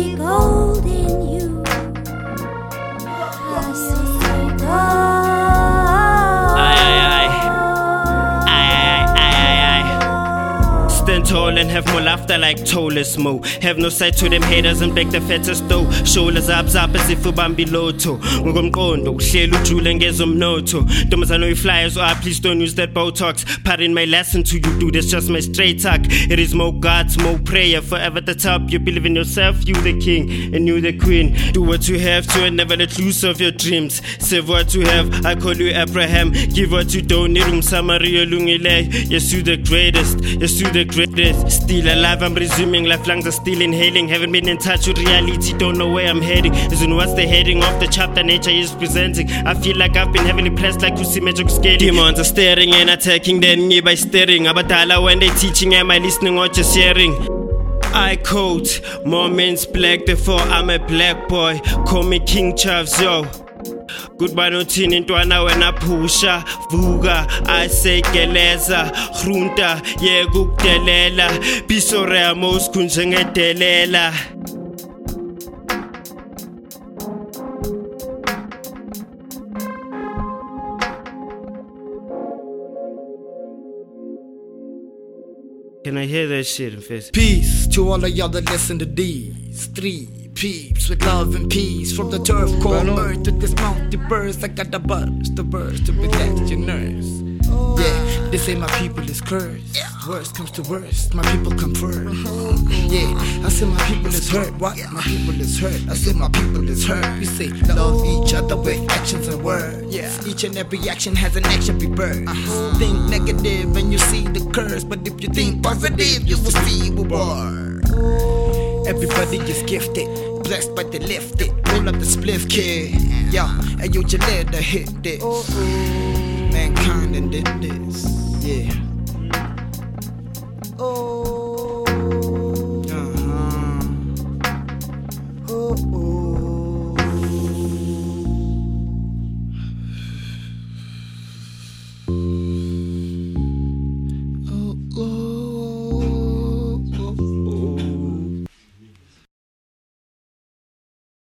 we go. Have more laughter like Tolless Mo. Have no sight to them haters and beg the fattest though. Shoulders up, up as if ubambi lotto. Ngokomqondo, kuhlela ujule ngezomnotho. Ntombazana uyiflyers, so I please don't use that Botox. Pardon my lesson to you, dude, it's just my straight talk. It is more guts, more prayer. Forever the top, you believe in yourself, you the king and you the queen. Do what you have to and never let loose of your dreams. Save what you have, I call you Abraham. Give what you don't need, umsamaria lungile. Yes, you the greatest, yes, you the greatest. Still alive, I'm resuming. Life lungs are still inhaling. Haven't been in touch with reality, don't know where I'm heading. Isn't what's the heading of the chapter nature is presenting. I feel like I've been heavily pressed like Kusi Magic Scaling. Demons are staring and attacking, then by staring. Abadala when they teaching, am I listening or just hearing? I quote, moments black, therefore I'm a black boy. Call me King Chavs, yo. Goodbye nothini ntwana wena phusha vuka asegeleza grunta yeka ukudelela. Biso reamos kunjengedelela Can I hear that shit in face? Peace to all of y'all that listen to these three peeps with love and peace from the turf called earth uh, to this multiverse. I got the buzz, the burst to relax your nerves. Yeah, they say my people is cursed. Worst comes to worst, my people come first. Yeah, I say my people is hurt. What? My people is hurt. I say my people is hurt. We say love each other with actions and words. Yeah, each and every action has an action be bird. Think negative and you see the curse, but if you think positive, you will see reward. Everybody is gifted, blessed by the lifted. Roll up the spliff kid. Yeah, and you just let the hit this. Oh, oh.